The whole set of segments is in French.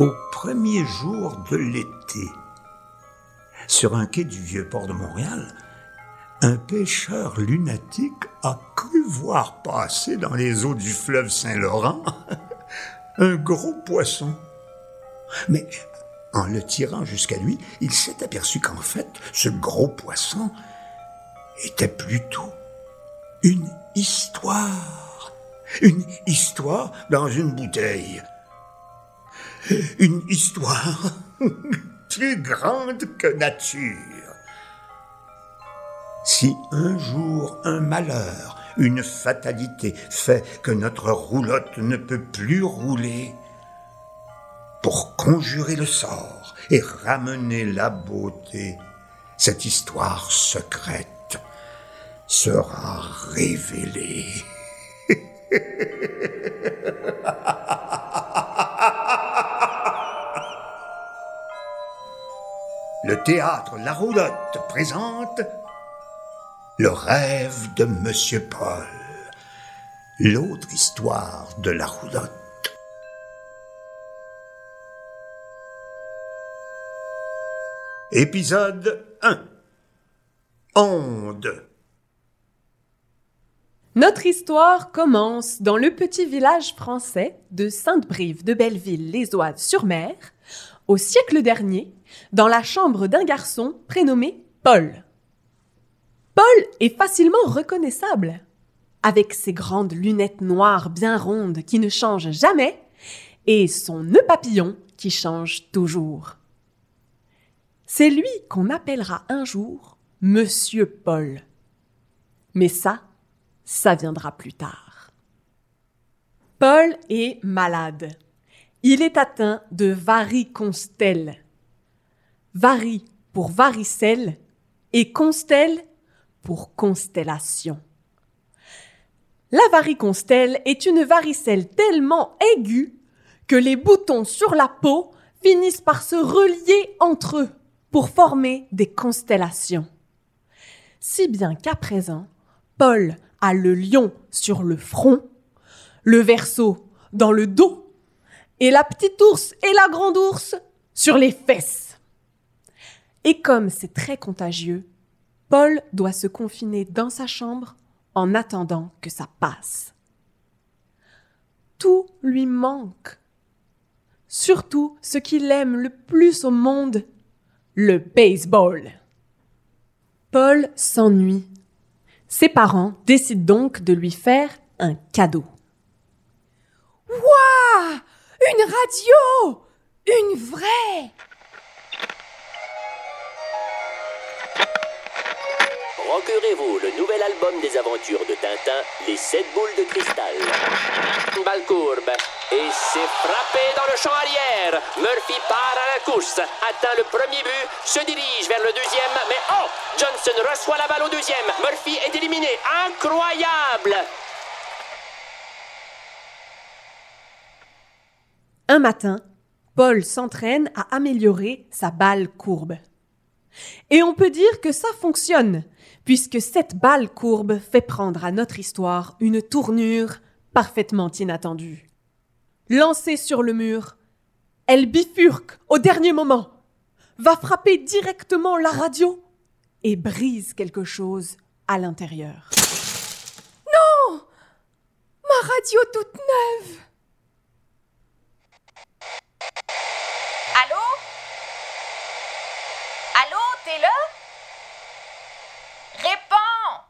Au premier jour de l'été, sur un quai du vieux port de Montréal, un pêcheur lunatique a cru voir passer dans les eaux du fleuve Saint-Laurent un gros poisson. Mais en le tirant jusqu'à lui, il s'est aperçu qu'en fait, ce gros poisson était plutôt une histoire. Une histoire dans une bouteille. Une histoire plus grande que nature. Si un jour un malheur, une fatalité fait que notre roulotte ne peut plus rouler, pour conjurer le sort et ramener la beauté, cette histoire secrète sera révélée. Le théâtre La Roulotte présente Le rêve de Monsieur Paul, l'autre histoire de la roulotte. Épisode 1 Onde Notre histoire commence dans le petit village français de Sainte-Brive de Belleville-les-Oises-sur-Mer, au siècle dernier, dans la chambre d'un garçon prénommé Paul. Paul est facilement reconnaissable. Avec ses grandes lunettes noires bien rondes qui ne changent jamais et son nœud papillon qui change toujours. C'est lui qu'on appellera un jour Monsieur Paul. Mais ça, ça viendra plus tard. Paul est malade. Il est atteint de variconstel. Vari pour varicelle et constel pour constellation. La variconstel est une varicelle tellement aiguë que les boutons sur la peau finissent par se relier entre eux pour former des constellations. Si bien qu'à présent, Paul a le lion sur le front, le verso dans le dos, et la petite ours et la grande ours sur les fesses. Et comme c'est très contagieux, Paul doit se confiner dans sa chambre en attendant que ça passe. Tout lui manque. Surtout ce qu'il aime le plus au monde, le baseball. Paul s'ennuie. Ses parents décident donc de lui faire un cadeau. Waouh Une radio Une vraie Procurez-vous le nouvel album des aventures de Tintin, Les sept boules de cristal. Balle courbe. Et c'est frappé dans le champ arrière. Murphy part à la course, atteint le premier but, se dirige vers le deuxième, mais oh Johnson reçoit la balle au deuxième. Murphy est éliminé. Incroyable Un matin, Paul s'entraîne à améliorer sa balle courbe. Et on peut dire que ça fonctionne, puisque cette balle courbe fait prendre à notre histoire une tournure parfaitement inattendue. Lancée sur le mur, elle bifurque au dernier moment, va frapper directement la radio et brise quelque chose à l'intérieur. Non Ma radio toute neuve Allô? Allô, t'es là? Réponds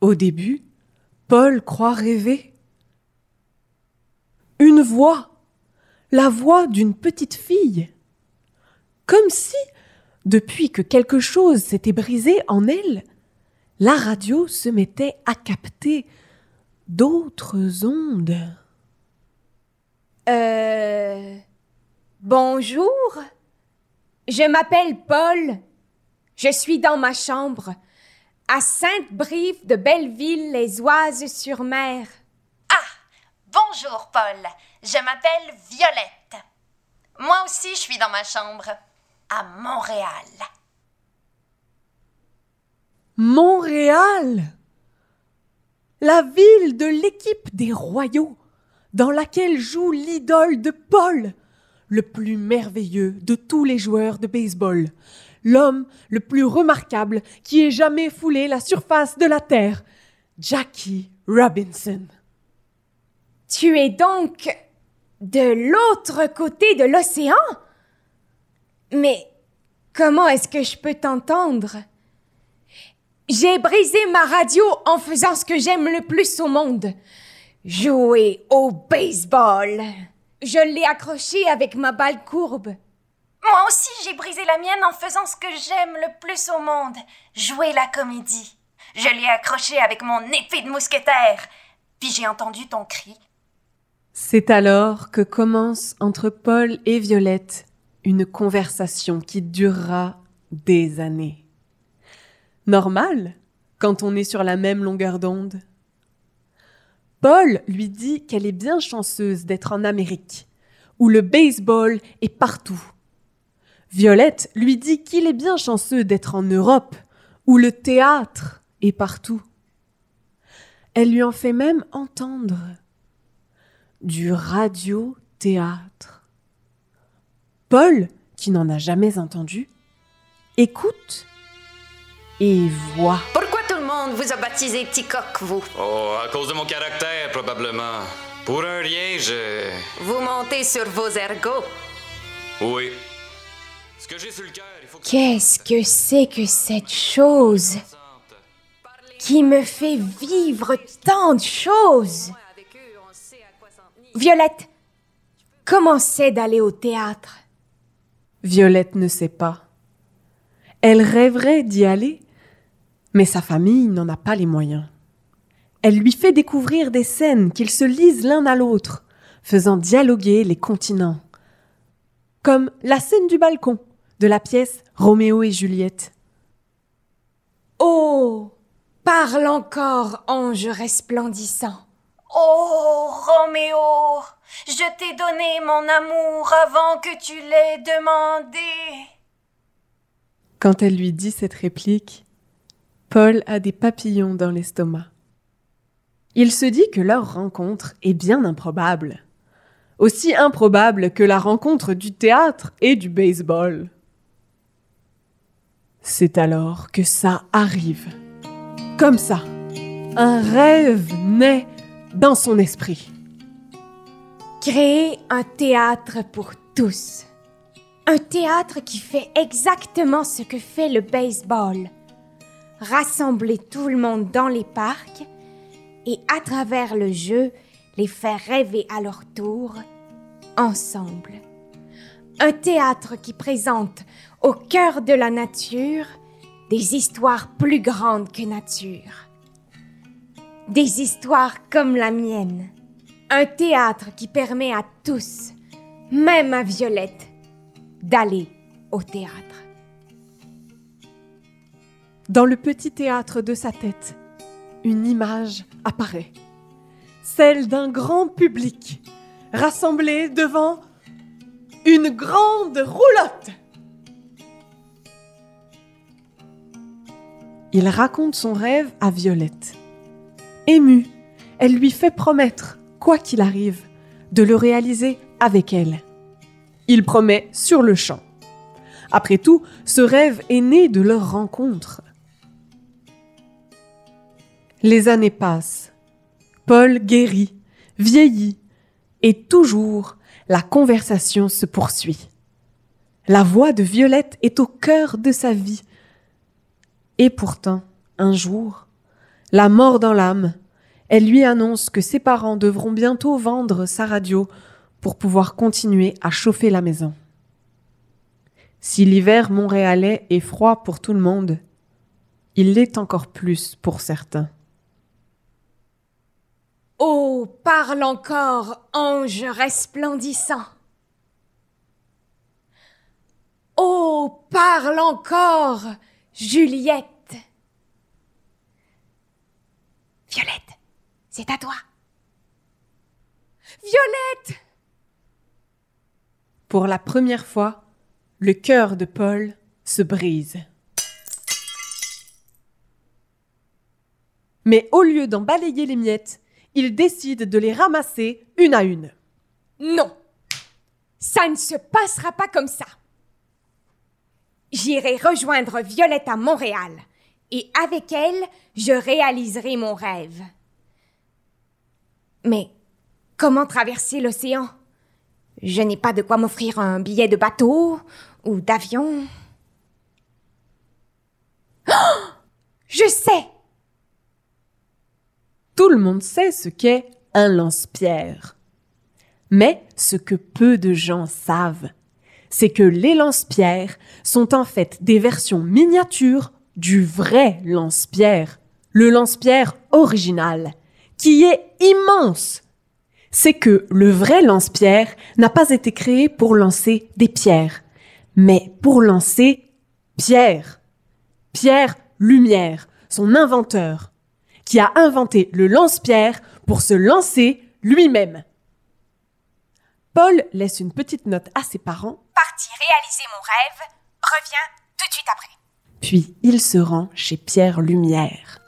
Au début, Paul croit rêver. Une voix, la voix d'une petite fille. Comme si, depuis que quelque chose s'était brisé en elle, la radio se mettait à capter d'autres ondes. Euh. Bonjour. Je m'appelle Paul. Je suis dans ma chambre, à Sainte-Brive de Belleville-les-Oises-sur-Mer. Ah Bonjour, Paul. Je m'appelle Violette. Moi aussi, je suis dans ma chambre, à Montréal. Montréal? La ville de l'équipe des royaux, dans laquelle joue l'idole de Paul, le plus merveilleux de tous les joueurs de baseball, l'homme le plus remarquable qui ait jamais foulé la surface de la Terre, Jackie Robinson. Tu es donc de l'autre côté de l'océan? Mais comment est-ce que je peux t'entendre? J'ai brisé ma radio en faisant ce que j'aime le plus au monde. Jouer au baseball. Je l'ai accroché avec ma balle courbe. Moi aussi, j'ai brisé la mienne en faisant ce que j'aime le plus au monde, jouer la comédie. Je l'ai accroché avec mon épée de mousquetaire. Puis j'ai entendu ton cri. C'est alors que commence entre Paul et Violette une conversation qui durera des années. Normal quand on est sur la même longueur d'onde. Paul lui dit qu'elle est bien chanceuse d'être en Amérique, où le baseball est partout. Violette lui dit qu'il est bien chanceux d'être en Europe, où le théâtre est partout. Elle lui en fait même entendre du radio-théâtre. Paul, qui n'en a jamais entendu, écoute et voit. Pourquoi monde vous a baptisé petit coq, vous Oh, à cause de mon caractère, probablement. Pour un rien, je. Vous montez sur vos ergots. Oui. Ce que j'ai sur le cœur, il faut que. Qu'est-ce que c'est que cette chose qui me fait vivre tant de choses? Violette, comment c'est d'aller au théâtre? Violette ne sait pas. Elle rêverait d'y aller, mais sa famille n'en a pas les moyens. Elle lui fait découvrir des scènes qu'ils se lisent l'un à l'autre, faisant dialoguer les continents. Comme la scène du balcon de la pièce Roméo et Juliette. Oh Parle encore, ange resplendissant. Oh, Roméo, je t'ai donné mon amour avant que tu l'aies demandé. Quand elle lui dit cette réplique, Paul a des papillons dans l'estomac. Il se dit que leur rencontre est bien improbable. Aussi improbable que la rencontre du théâtre et du baseball. C'est alors que ça arrive. Comme ça, un rêve naît dans son esprit. Créer un théâtre pour tous. Un théâtre qui fait exactement ce que fait le baseball. Rassembler tout le monde dans les parcs et à travers le jeu, les faire rêver à leur tour, ensemble. Un théâtre qui présente au cœur de la nature des histoires plus grandes que nature. Des histoires comme la mienne. Un théâtre qui permet à tous, même à Violette, d'aller au théâtre. Dans le petit théâtre de sa tête, une image apparaît. Celle d'un grand public rassemblé devant une grande roulotte. Il raconte son rêve à Violette. Émue, elle lui fait promettre, quoi qu'il arrive, de le réaliser avec elle. Il promet sur le champ. Après tout, ce rêve est né de leur rencontre. Les années passent. Paul guérit, vieillit, et toujours la conversation se poursuit. La voix de Violette est au cœur de sa vie. Et pourtant, un jour, la mort dans l'âme, elle lui annonce que ses parents devront bientôt vendre sa radio pour pouvoir continuer à chauffer la maison. Si l'hiver montréalais est froid pour tout le monde, il l'est encore plus pour certains. Oh, parle encore, ange resplendissant. Oh, parle encore, Juliette. Violette, c'est à toi. Violette Pour la première fois, le cœur de Paul se brise. Mais au lieu d'en balayer les miettes, il décide de les ramasser une à une. Non, ça ne se passera pas comme ça. J'irai rejoindre Violette à Montréal et avec elle, je réaliserai mon rêve. Mais comment traverser l'océan? Je n'ai pas de quoi m'offrir un billet de bateau ou d'avion. Oh Je sais Tout le monde sait ce qu'est un lance-pierre. Mais ce que peu de gens savent, c'est que les lance-pierres sont en fait des versions miniatures du vrai lance-pierre, le lance-pierre original, qui est immense. C'est que le vrai lance-pierre n'a pas été créé pour lancer des pierres, mais pour lancer Pierre. Pierre Lumière, son inventeur, qui a inventé le lance-pierre pour se lancer lui-même. Paul laisse une petite note à ses parents. Parti réaliser mon rêve, reviens tout de suite après. Puis il se rend chez Pierre Lumière.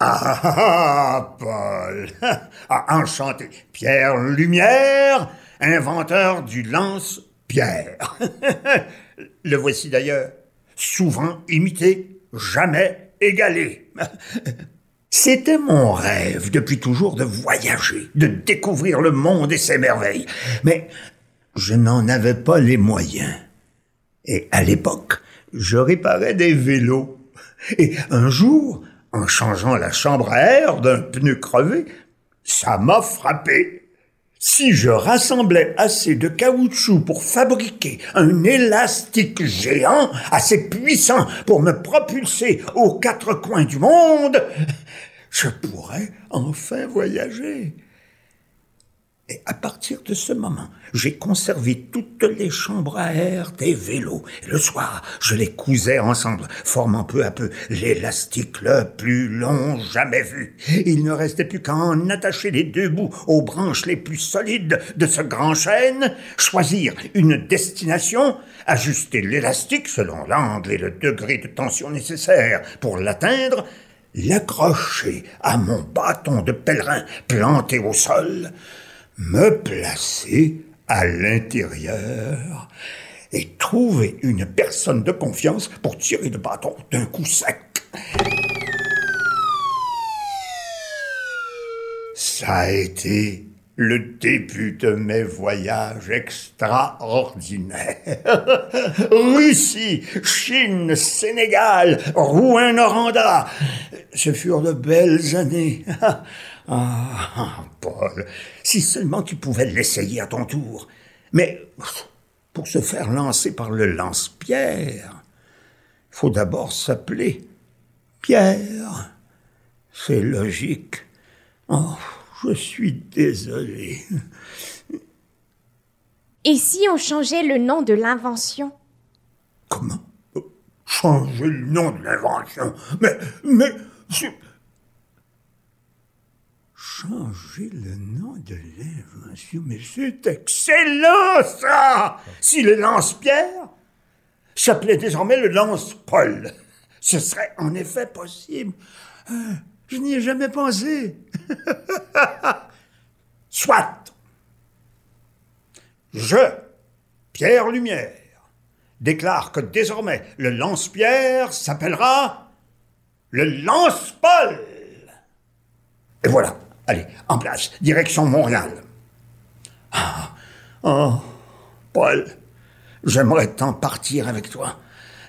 Ah, ah, Paul ah, Enchanté. Pierre Lumière, inventeur du lance-pierre. Le voici d'ailleurs, souvent imité, jamais égalé. C'était mon rêve depuis toujours de voyager, de découvrir le monde et ses merveilles. Mais je n'en avais pas les moyens. Et à l'époque, je réparais des vélos. Et un jour, en changeant la chambre à air d'un pneu crevé, ça m'a frappé. Si je rassemblais assez de caoutchouc pour fabriquer un élastique géant assez puissant pour me propulser aux quatre coins du monde, je pourrais enfin voyager. Et à partir de ce moment, j'ai conservé toutes les chambres à air des vélos. Et le soir, je les cousais ensemble, formant peu à peu l'élastique le plus long jamais vu. Il ne restait plus qu'à en attacher les deux bouts aux branches les plus solides de ce grand chêne, choisir une destination, ajuster l'élastique selon l'angle et le degré de tension nécessaire pour l'atteindre, l'accrocher à mon bâton de pèlerin planté au sol, me placer à l'intérieur et trouver une personne de confiance pour tirer le bâton d'un coup sec. Ça a été le début de mes voyages extraordinaires. Russie, Chine, Sénégal, Rouen-Noranda. Ce furent de belles années. Ah, Paul, si seulement tu pouvais l'essayer à ton tour. Mais pour se faire lancer par le lance-pierre, il faut d'abord s'appeler Pierre. C'est logique. Oh, je suis désolé. Et si on changeait le nom de l'invention? Comment? Changer le nom de l'invention? Mais, mais, changer le nom de l'invention. Mais c'est excellent, ça! Si le lance-pierre s'appelait désormais le lance-Paul, ce serait en effet possible. Euh, je n'y ai jamais pensé. Soit. Je, Pierre Lumière, déclare que désormais le lance-pierre s'appellera le lance-Paul. Et voilà. Allez, en place, direction Montréal. Ah, oh, Paul, j'aimerais tant partir avec toi.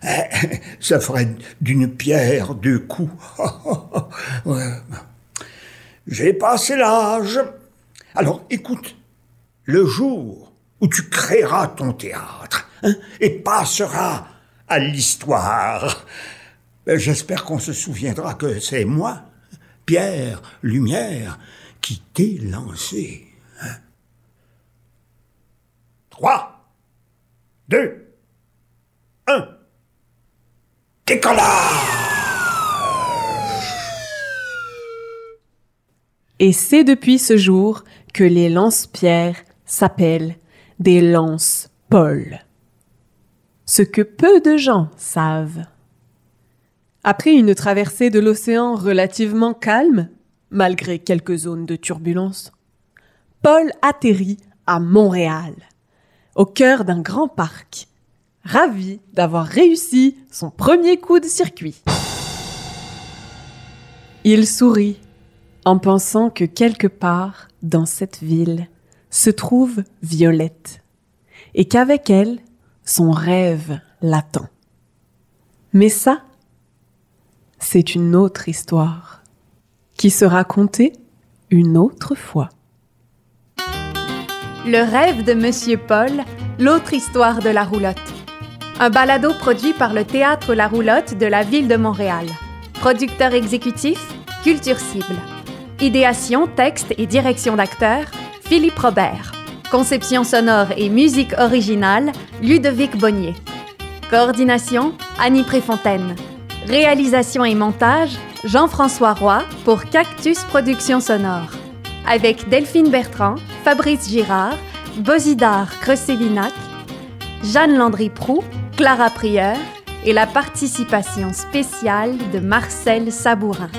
Eh, ça ferait d'une pierre deux coups. J'ai passé l'âge. Alors écoute, le jour où tu créeras ton théâtre hein, et passeras à l'histoire, ben, j'espère qu'on se souviendra que c'est moi pierre, lumière, qui t'est lancé. Hein? Trois, deux, un. Décollage Et c'est depuis ce jour que les lance-pierres s'appellent des lance-Paul. Ce ce que peu de gens savent. Après une traversée de l'océan relativement calme, malgré quelques zones de turbulence, Paul atterrit à Montréal, au cœur d'un grand parc, ravi d'avoir réussi son premier coup de circuit. Il sourit en pensant que quelque part dans cette ville se trouve Violette et qu'avec elle, son rêve l'attend. Mais ça, c'est une autre histoire qui sera contée une autre fois. Le rêve de Monsieur Paul, l'autre histoire de la roulotte. Un balado produit par le Théâtre La Roulotte de la ville de Montréal. Producteur exécutif, Culture Cible. Idéation, texte et direction d'acteur, Philippe Robert. Conception sonore et musique originale, Ludovic Bonnier. Coordination, Annie Préfontaine. Réalisation et montage, Jean-François Roy pour Cactus Productions Sonore. Avec Delphine Bertrand, Fabrice Girard, Bosidar Cressevinac, Jeanne Landry-Prou, Clara Prieur et la participation spéciale de Marcel Sabourin.